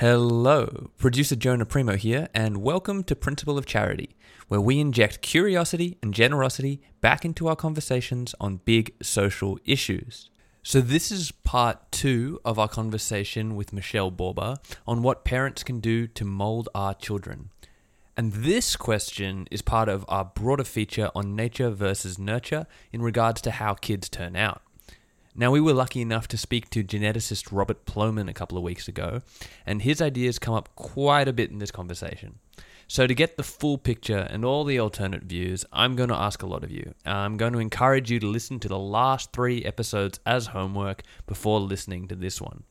Hello, producer Jonah Primo here, and welcome to Principle of Charity, where we inject curiosity and generosity back into our conversations on big social issues. So, this is part two of our conversation with Michelle Borba on what parents can do to mold our children. And this question is part of our broader feature on nature versus nurture in regards to how kids turn out. Now, we were lucky enough to speak to geneticist Robert Plomin a couple of weeks ago, and his ideas come up quite a bit in this conversation. So, to get the full picture and all the alternate views, I'm going to ask a lot of you. I'm going to encourage you to listen to the last three episodes as homework before listening to this one.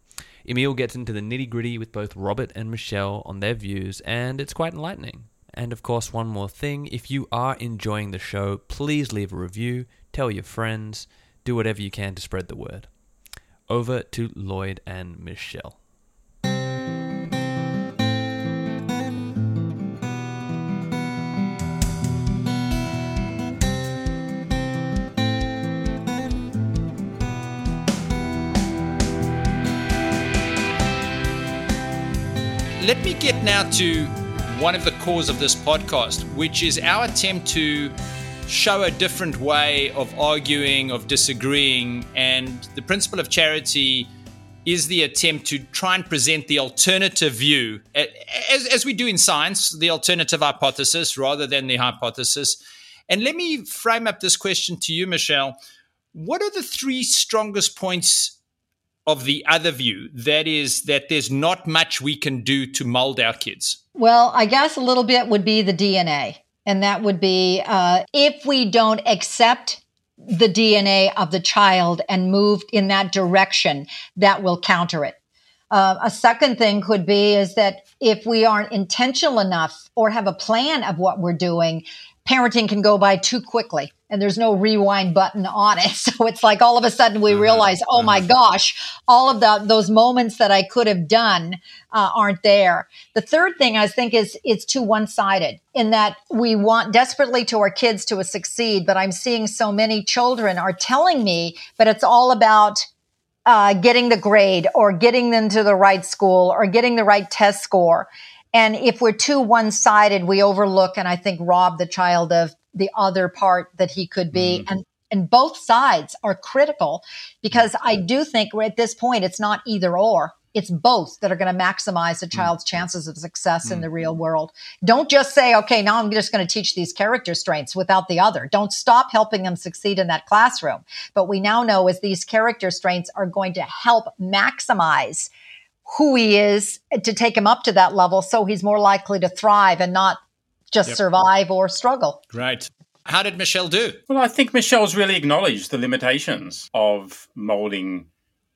Emil gets into the nitty gritty with both Robert and Michelle on their views, and it's quite enlightening. And of course, one more thing if you are enjoying the show, please leave a review, tell your friends, do whatever you can to spread the word. Over to Lloyd and Michelle. Let me get now to one of the cores of this podcast, which is our attempt to show a different way of arguing, of disagreeing. And the principle of charity is the attempt to try and present the alternative view, as, as we do in science, the alternative hypothesis rather than the hypothesis. And let me frame up this question to you, Michelle. What are the three strongest points of the other view that is that there's not much we can do to mold our kids well i guess a little bit would be the dna and that would be uh, if we don't accept the dna of the child and move in that direction that will counter it. Uh, a second thing could be is that if we aren't intentional enough or have a plan of what we're doing parenting can go by too quickly and there's no rewind button on it. So it's like all of a sudden we uh-huh. realize, oh my uh-huh. gosh, all of the, those moments that I could have done uh, aren't there. The third thing I think is it's too one sided in that we want desperately to our kids to succeed, but I'm seeing so many children are telling me, but it's all about uh, getting the grade or getting them to the right school or getting the right test score. And if we're too one sided, we overlook and I think rob the child of the other part that he could be. Mm. And and both sides are critical because I do think at this point it's not either or. It's both that are going to maximize the mm. child's chances of success mm. in the real mm-hmm. world. Don't just say, okay, now I'm just going to teach these character strengths without the other. Don't stop helping them succeed in that classroom. But we now know is these character strengths are going to help maximize who he is to take him up to that level so he's more likely to thrive and not just yep. survive or struggle. Right. How did Michelle do? Well, I think Michelle's really acknowledged the limitations of molding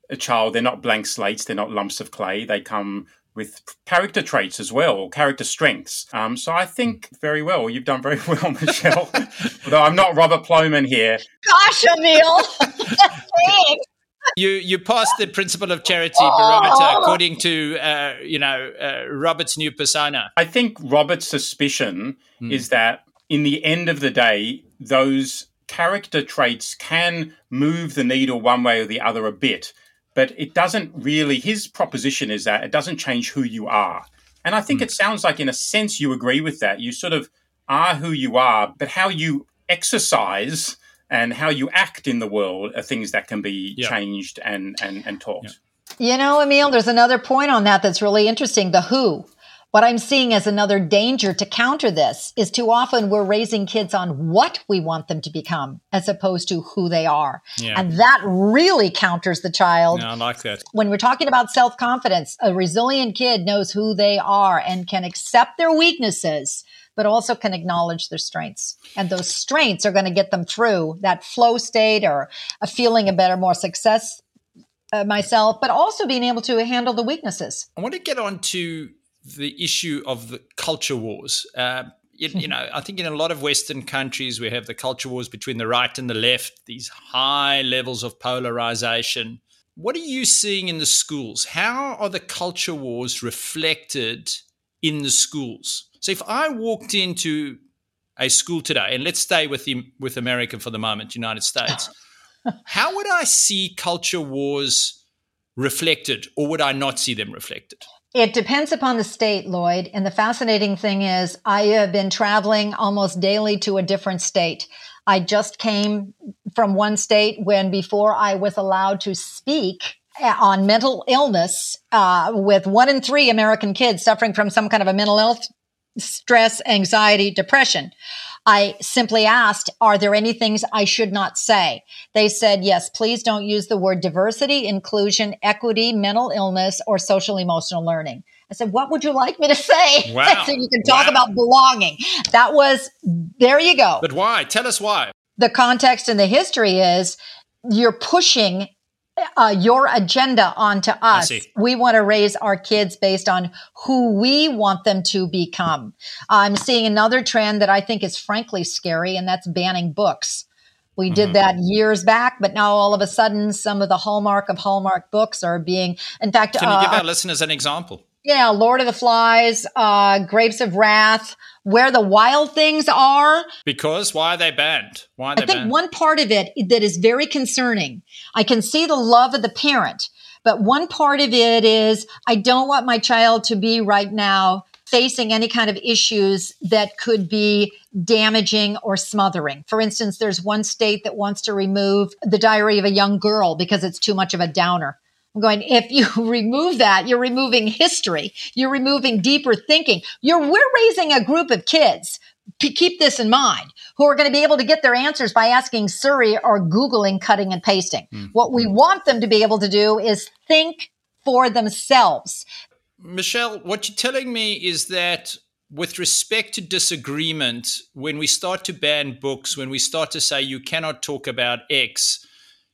a child. They're not blank slates, they're not lumps of clay. They come with character traits as well, or character strengths. Um, so I think very well. You've done very well, Michelle. Although I'm not Robert Plomin here. Gosh, Emil. you you passed the principle of charity barometer according to uh, you know uh, Robert's new persona. I think Robert's suspicion mm. is that in the end of the day, those character traits can move the needle one way or the other a bit, but it doesn't really. His proposition is that it doesn't change who you are, and I think mm. it sounds like, in a sense, you agree with that. You sort of are who you are, but how you exercise and how you act in the world are things that can be yeah. changed and, and, and taught. Yeah. You know, Emil, there's another point on that that's really interesting the who. What I'm seeing as another danger to counter this is too often we're raising kids on what we want them to become as opposed to who they are. Yeah. And that really counters the child. Yeah, I like that. When we're talking about self confidence, a resilient kid knows who they are and can accept their weaknesses but also can acknowledge their strengths. And those strengths are going to get them through that flow state or a feeling of better, more success uh, myself, but also being able to handle the weaknesses. I want to get on to the issue of the culture wars. Uh, you, you, know, I think in a lot of Western countries, we have the culture wars between the right and the left, these high levels of polarization. What are you seeing in the schools? How are the culture wars reflected in the schools? So if I walked into a school today, and let's stay with the, with America for the moment, United States, how would I see culture wars reflected, or would I not see them reflected? It depends upon the state, Lloyd. And the fascinating thing is, I have been traveling almost daily to a different state. I just came from one state when before I was allowed to speak on mental illness uh, with one in three American kids suffering from some kind of a mental health stress, anxiety, depression. I simply asked, are there any things I should not say? They said, yes, please don't use the word diversity, inclusion, equity, mental illness, or social emotional learning. I said, what would you like me to say? Wow. so you can talk wow. about belonging. That was, there you go. But why? Tell us why. The context and the history is you're pushing uh, your agenda onto us. We want to raise our kids based on who we want them to become. I'm seeing another trend that I think is frankly scary, and that's banning books. We mm-hmm. did that years back, but now all of a sudden, some of the hallmark of Hallmark books are being, in fact, can you give uh, our listeners an example? Yeah, Lord of the Flies, uh, Grapes of Wrath, Where the Wild Things Are. Because why are they banned? Why are they I think banned? one part of it that is very concerning. I can see the love of the parent, but one part of it is I don't want my child to be right now facing any kind of issues that could be damaging or smothering. For instance, there's one state that wants to remove the diary of a young girl because it's too much of a downer. I'm going, if you remove that, you're removing history. You're removing deeper thinking. You're, we're raising a group of kids. Keep this in mind, who are going to be able to get their answers by asking Siri or Googling, cutting and pasting. Mm. What we want them to be able to do is think for themselves. Michelle, what you're telling me is that with respect to disagreement, when we start to ban books, when we start to say you cannot talk about X,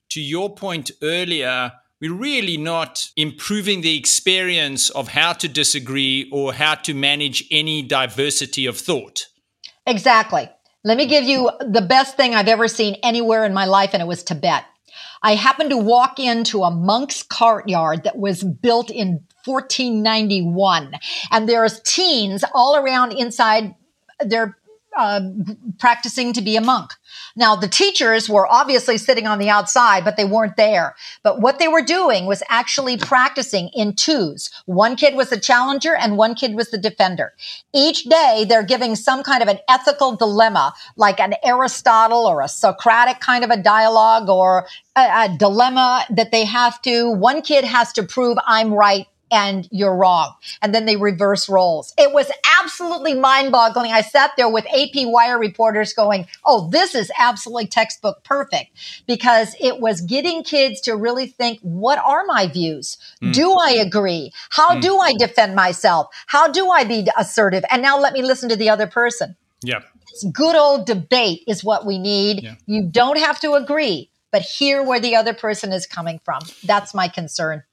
to your point earlier, we're really not improving the experience of how to disagree or how to manage any diversity of thought. Exactly. Let me give you the best thing I've ever seen anywhere in my life, and it was Tibet. I happened to walk into a monk's courtyard that was built in 1491, and there's teens all around inside their uh, practicing to be a monk. Now, the teachers were obviously sitting on the outside, but they weren't there. But what they were doing was actually practicing in twos. One kid was the challenger and one kid was the defender. Each day, they're giving some kind of an ethical dilemma, like an Aristotle or a Socratic kind of a dialogue or a, a dilemma that they have to, one kid has to prove I'm right and you're wrong. And then they reverse roles. It was absolutely mind boggling. I sat there with AP Wire reporters going, Oh, this is absolutely textbook perfect because it was getting kids to really think, what are my views? Mm. Do I agree? How mm. do I defend myself? How do I be assertive? And now let me listen to the other person. Yeah. good old debate is what we need. Yeah. You don't have to agree, but hear where the other person is coming from. That's my concern.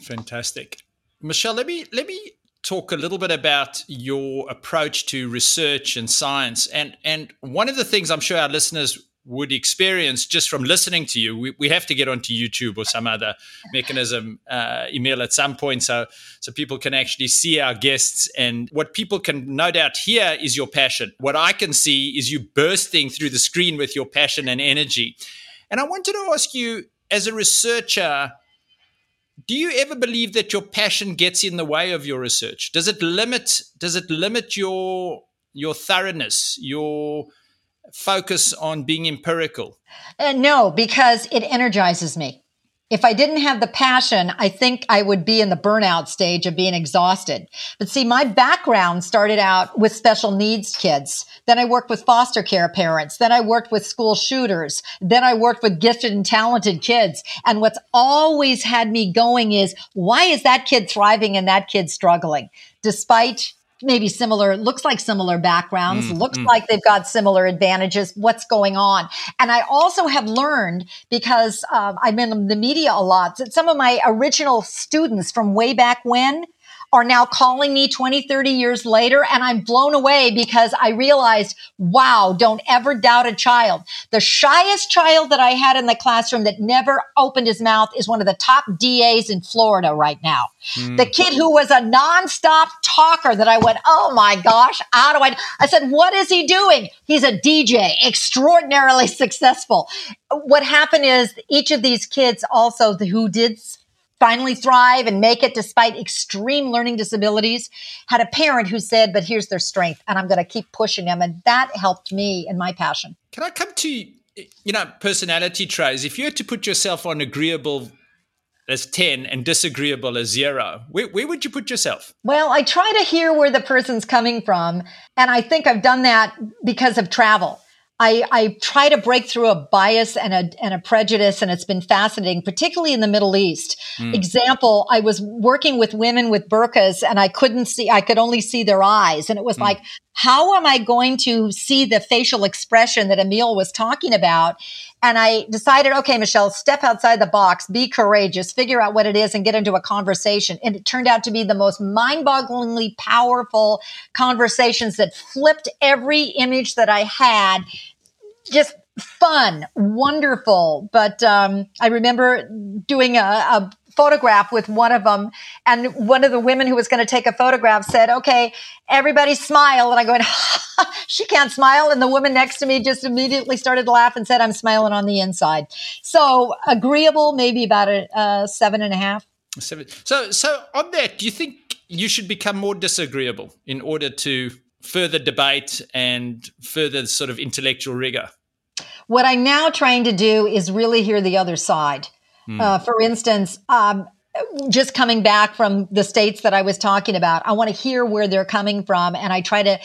Fantastic. Michelle, let me let me talk a little bit about your approach to research and science. And and one of the things I'm sure our listeners would experience just from listening to you, we, we have to get onto YouTube or some other mechanism, uh, Emil, at some point, so so people can actually see our guests. And what people can no doubt hear is your passion. What I can see is you bursting through the screen with your passion and energy. And I wanted to ask you, as a researcher, do you ever believe that your passion gets in the way of your research? Does it limit does it limit your your thoroughness, your focus on being empirical? Uh, no, because it energizes me. If I didn't have the passion, I think I would be in the burnout stage of being exhausted. But see, my background started out with special needs kids. Then I worked with foster care parents. Then I worked with school shooters. Then I worked with gifted and talented kids. And what's always had me going is why is that kid thriving and that kid struggling? Despite maybe similar, looks like similar backgrounds, mm, looks mm. like they've got similar advantages. What's going on? And I also have learned because uh, I'm in the media a lot that some of my original students from way back when are now calling me 20, 30 years later. And I'm blown away because I realized, wow, don't ever doubt a child. The shyest child that I had in the classroom that never opened his mouth is one of the top DAs in Florida right now. Mm. The kid who was a nonstop talker that I went, oh my gosh, how do I? I said, what is he doing? He's a DJ, extraordinarily successful. What happened is each of these kids also who did finally thrive and make it despite extreme learning disabilities had a parent who said, but here's their strength and I'm going to keep pushing them. And that helped me in my passion. Can I come to, you know, personality traits? If you had to put yourself on agreeable as 10 and disagreeable as zero, where, where would you put yourself? Well, I try to hear where the person's coming from. And I think I've done that because of travel. I, I try to break through a bias and a, and a prejudice, and it's been fascinating, particularly in the Middle East. Mm. Example, I was working with women with burqas and I couldn't see, I could only see their eyes. And it was mm. like, how am I going to see the facial expression that Emil was talking about? And I decided, okay, Michelle, step outside the box, be courageous, figure out what it is and get into a conversation. And it turned out to be the most mind bogglingly powerful conversations that flipped every image that I had just fun, wonderful. But um, I remember doing a, a photograph with one of them and one of the women who was going to take a photograph said okay everybody smile and i go she can't smile and the woman next to me just immediately started to laugh and said i'm smiling on the inside so agreeable maybe about a, a seven and a half seven. so so on that do you think you should become more disagreeable in order to further debate and further sort of intellectual rigor what I'm now trying to do is really hear the other side. Mm. Uh, for instance, um, just coming back from the states that I was talking about, I want to hear where they're coming from. And I try to,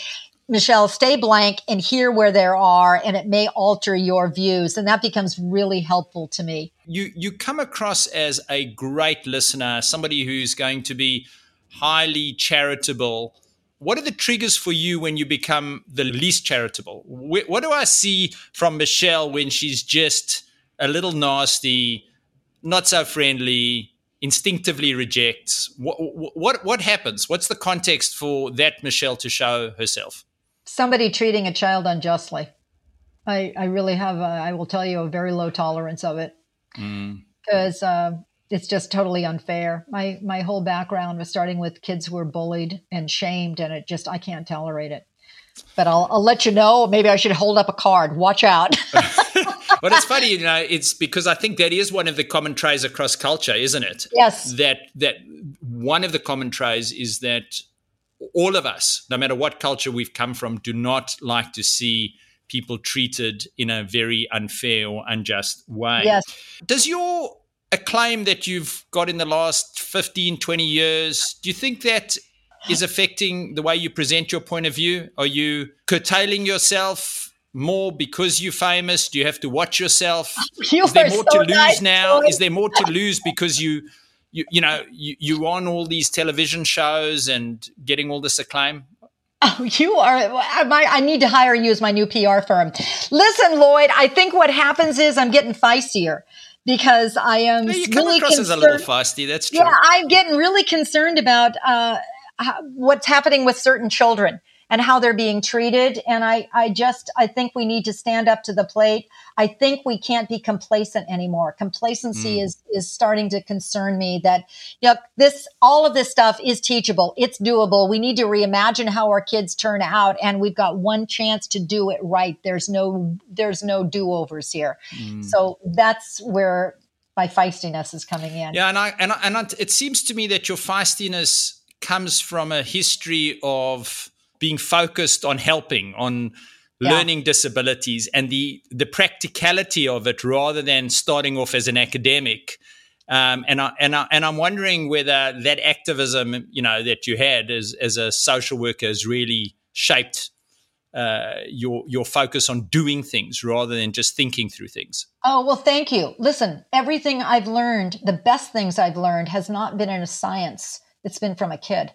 Michelle, stay blank and hear where they are, and it may alter your views. And that becomes really helpful to me. You, you come across as a great listener, somebody who's going to be highly charitable what are the triggers for you when you become the least charitable? What do I see from Michelle when she's just a little nasty, not so friendly, instinctively rejects? What, what, what happens? What's the context for that Michelle to show herself? Somebody treating a child unjustly. I, I really have, a, I will tell you, a very low tolerance of it. Because mm it's just totally unfair. My my whole background was starting with kids who were bullied and shamed, and it just I can't tolerate it. But I'll I'll let you know. Maybe I should hold up a card. Watch out. but it's funny, you know, it's because I think that is one of the common traits across culture, isn't it? Yes. That that one of the common traits is that all of us, no matter what culture we've come from, do not like to see people treated in a very unfair or unjust way. Yes. Does your a claim that you've got in the last 15, 20 years, do you think that is affecting the way you present your point of view? Are you curtailing yourself more because you're famous? Do you have to watch yourself? You is there more so to lose nice, now? Is there more to lose because you, you, you know, you, you're on all these television shows and getting all this acclaim? Oh, you are. I need to hire you as my new PR firm. Listen, Lloyd. I think what happens is I'm getting feistier because I am you come really across concerned. as a little feisty. That's true. Yeah, I'm getting really concerned about uh, what's happening with certain children and how they're being treated. And I, I just, I think we need to stand up to the plate. I think we can't be complacent anymore. Complacency mm. is, is starting to concern me that, you know, this, all of this stuff is teachable. It's doable. We need to reimagine how our kids turn out. And we've got one chance to do it right. There's no, there's no do overs here. Mm. So that's where my feistiness is coming in. Yeah. And I, and, I, and I, it seems to me that your feistiness comes from a history of, being focused on helping, on yeah. learning disabilities and the the practicality of it rather than starting off as an academic. Um, and I and I and I'm wondering whether that activism, you know, that you had as as a social worker has really shaped uh, your your focus on doing things rather than just thinking through things. Oh well, thank you. Listen, everything I've learned, the best things I've learned, has not been in a science. It's been from a kid.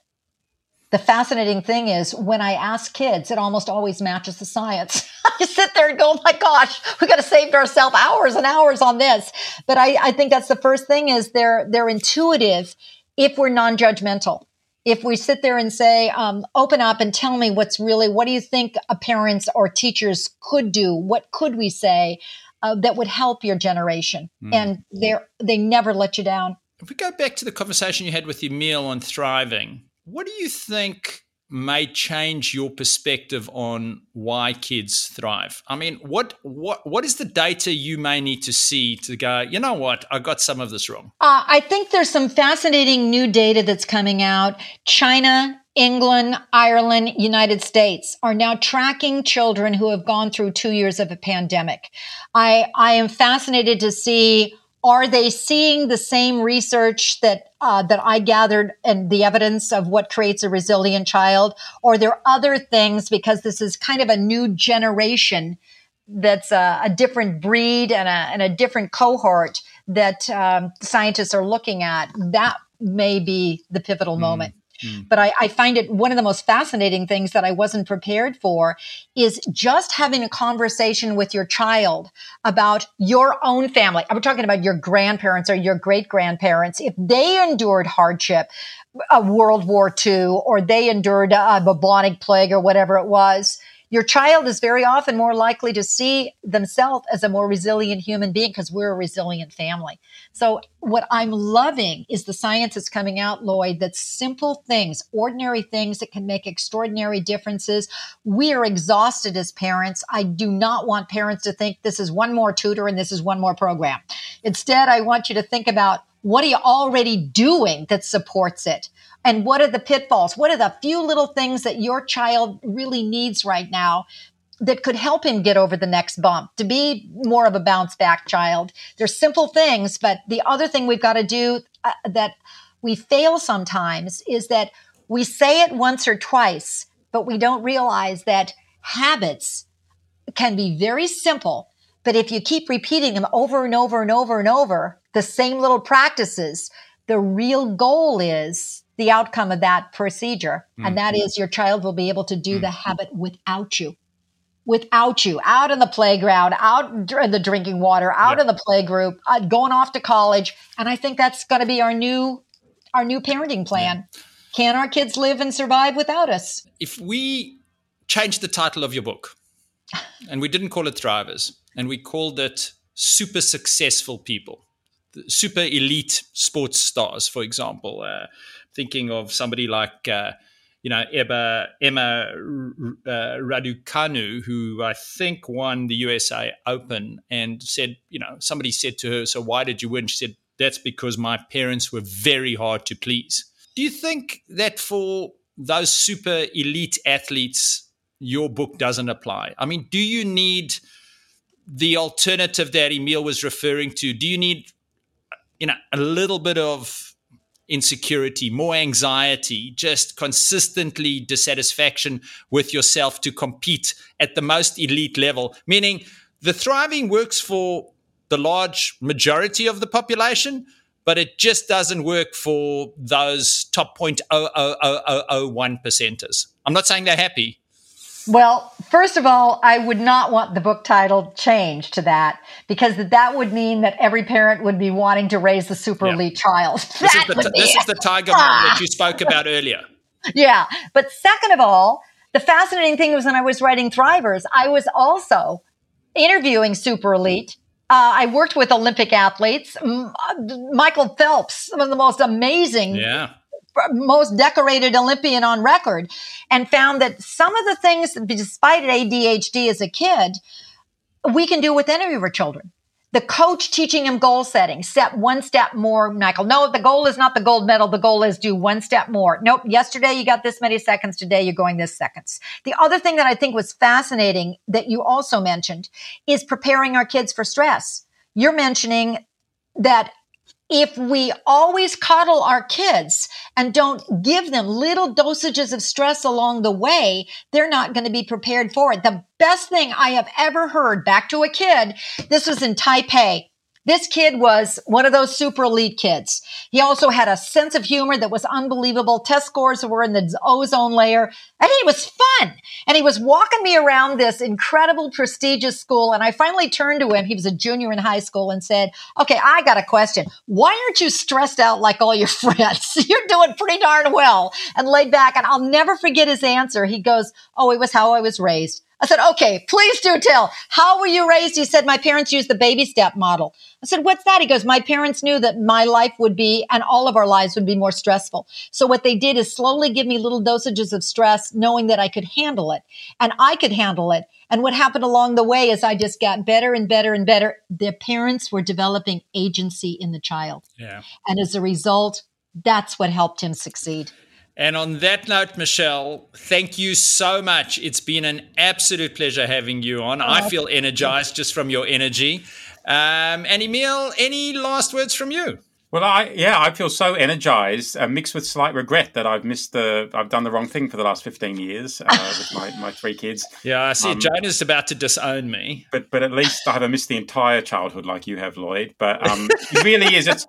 The fascinating thing is when I ask kids, it almost always matches the science. I sit there and go, oh my gosh, we got to save ourselves hours and hours on this. But I, I think that's the first thing is they're, they're intuitive if we're non-judgmental. If we sit there and say, um, open up and tell me what's really, what do you think parents or teachers could do? What could we say uh, that would help your generation? Mm. And they they never let you down. If we go back to the conversation you had with Emil on thriving, what do you think may change your perspective on why kids thrive? I mean, what what what is the data you may need to see to go? You know what? I got some of this wrong. Uh, I think there's some fascinating new data that's coming out. China. England, Ireland, United States are now tracking children who have gone through two years of a pandemic. I, I am fascinated to see are they seeing the same research that uh, that I gathered and the evidence of what creates a resilient child, or are there other things because this is kind of a new generation that's a, a different breed and a, and a different cohort that um, scientists are looking at? That may be the pivotal mm. moment. Mm. But I, I, find it one of the most fascinating things that I wasn't prepared for is just having a conversation with your child about your own family. I'm talking about your grandparents or your great grandparents. If they endured hardship, a World War II, or they endured a bubonic plague or whatever it was, your child is very often more likely to see themselves as a more resilient human being because we're a resilient family. So what I'm loving is the science that's coming out, Lloyd, that simple things, ordinary things that can make extraordinary differences. We are exhausted as parents. I do not want parents to think this is one more tutor and this is one more program. Instead, I want you to think about what are you already doing that supports it? And what are the pitfalls? What are the few little things that your child really needs right now that could help him get over the next bump to be more of a bounce back child? There's simple things, but the other thing we've got to do uh, that we fail sometimes is that we say it once or twice, but we don't realize that habits can be very simple. But if you keep repeating them over and over and over and over, the same little practices, the real goal is the outcome of that procedure. Mm-hmm. And that is your child will be able to do mm-hmm. the habit without you. Without you, out in the playground, out in the drinking water, out in the play group, uh, going off to college, and I think that's going to be our new, our new parenting plan. Yeah. Can our kids live and survive without us? If we change the title of your book, and we didn't call it Thrivers, and we called it Super Successful People, super elite sports stars, for example. Uh, thinking of somebody like uh, you know Emma, Emma uh, Raducanu, who I think won the USA Open, and said, you know, somebody said to her, "So why did you win?" She said, "That's because my parents were very hard to please." Do you think that for those super elite athletes, your book doesn't apply? I mean, do you need the alternative that Emil was referring to? Do you need, you know, a little bit of insecurity, more anxiety, just consistently dissatisfaction with yourself to compete at the most elite level. Meaning the thriving works for the large majority of the population, but it just doesn't work for those top 0.00001 percenters. I'm not saying they're happy. Well, first of all, I would not want the book title changed to that because that would mean that every parent would be wanting to raise the super yeah. elite child. This, is the, this is the, tiger ah. that you spoke about earlier. Yeah. But second of all, the fascinating thing was when I was writing Thrivers, I was also interviewing super elite. Uh, I worked with Olympic athletes. Uh, Michael Phelps, some of the most amazing yeah most decorated Olympian on record, and found that some of the things, despite ADHD as a kid, we can do with any of our children. The coach teaching him goal setting, set one step more, Michael. No, the goal is not the gold medal. The goal is do one step more. Nope. Yesterday you got this many seconds. Today you're going this seconds. The other thing that I think was fascinating that you also mentioned is preparing our kids for stress. You're mentioning that if we always coddle our kids and don't give them little dosages of stress along the way, they're not going to be prepared for it. The best thing I have ever heard back to a kid, this was in Taipei. This kid was one of those super elite kids. He also had a sense of humor that was unbelievable. Test scores were in the ozone layer and he was fun. And he was walking me around this incredible prestigious school. And I finally turned to him. He was a junior in high school and said, okay, I got a question. Why aren't you stressed out like all your friends? You're doing pretty darn well and laid back. And I'll never forget his answer. He goes, oh, it was how I was raised. I said, okay, please do tell. How were you raised? He said, my parents used the baby step model. I said, what's that? He goes, my parents knew that my life would be and all of our lives would be more stressful. So what they did is slowly give me little dosages of stress, knowing that I could handle it and I could handle it. And what happened along the way is I just got better and better and better. Their parents were developing agency in the child. Yeah. And as a result, that's what helped him succeed. And on that note, Michelle, thank you so much. It's been an absolute pleasure having you on. Oh, I feel energized just from your energy. Um, and Emil, any last words from you? Well, I yeah, I feel so energized, uh, mixed with slight regret that I've missed the, I've done the wrong thing for the last fifteen years uh, with my, my three kids. Yeah, I see. Um, Jonah's about to disown me, but but at least I haven't missed the entire childhood like you have, Lloyd. But um, it really is. It's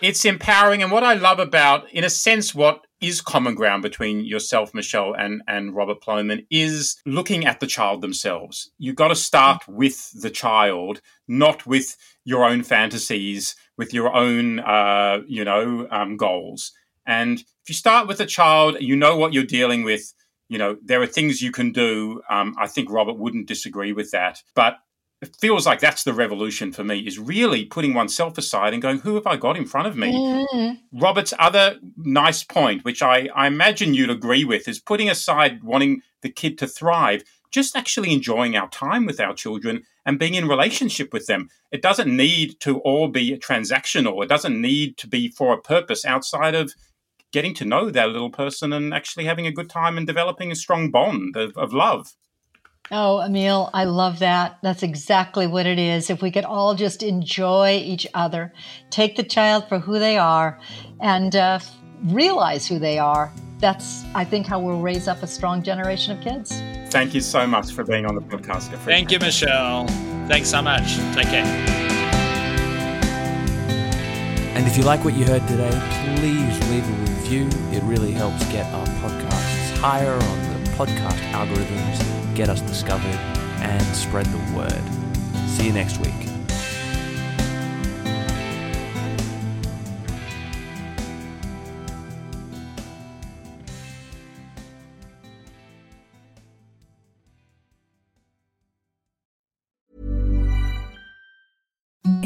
it's empowering, and what I love about, in a sense, what is common ground between yourself, Michelle, and, and Robert Plomin is looking at the child themselves. You've got to start with the child, not with your own fantasies, with your own, uh, you know, um, goals. And if you start with the child, you know what you're dealing with. You know, there are things you can do. Um, I think Robert wouldn't disagree with that. But it feels like that's the revolution for me is really putting oneself aside and going who have i got in front of me? Mm-hmm. robert's other nice point which I, I imagine you'd agree with is putting aside wanting the kid to thrive just actually enjoying our time with our children and being in relationship with them. It doesn't need to all be transactional. It doesn't need to be for a purpose outside of getting to know that little person and actually having a good time and developing a strong bond of, of love Oh, Emil, I love that. That's exactly what it is. If we could all just enjoy each other, take the child for who they are, and uh, realize who they are, that's, I think, how we'll raise up a strong generation of kids. Thank you so much for being on the podcast. Thank you, Michelle. Thanks so much. Take care. And if you like what you heard today, please leave a review. It really helps get our podcasts higher on the podcast algorithms get us discovered, and spread the word. See you next week.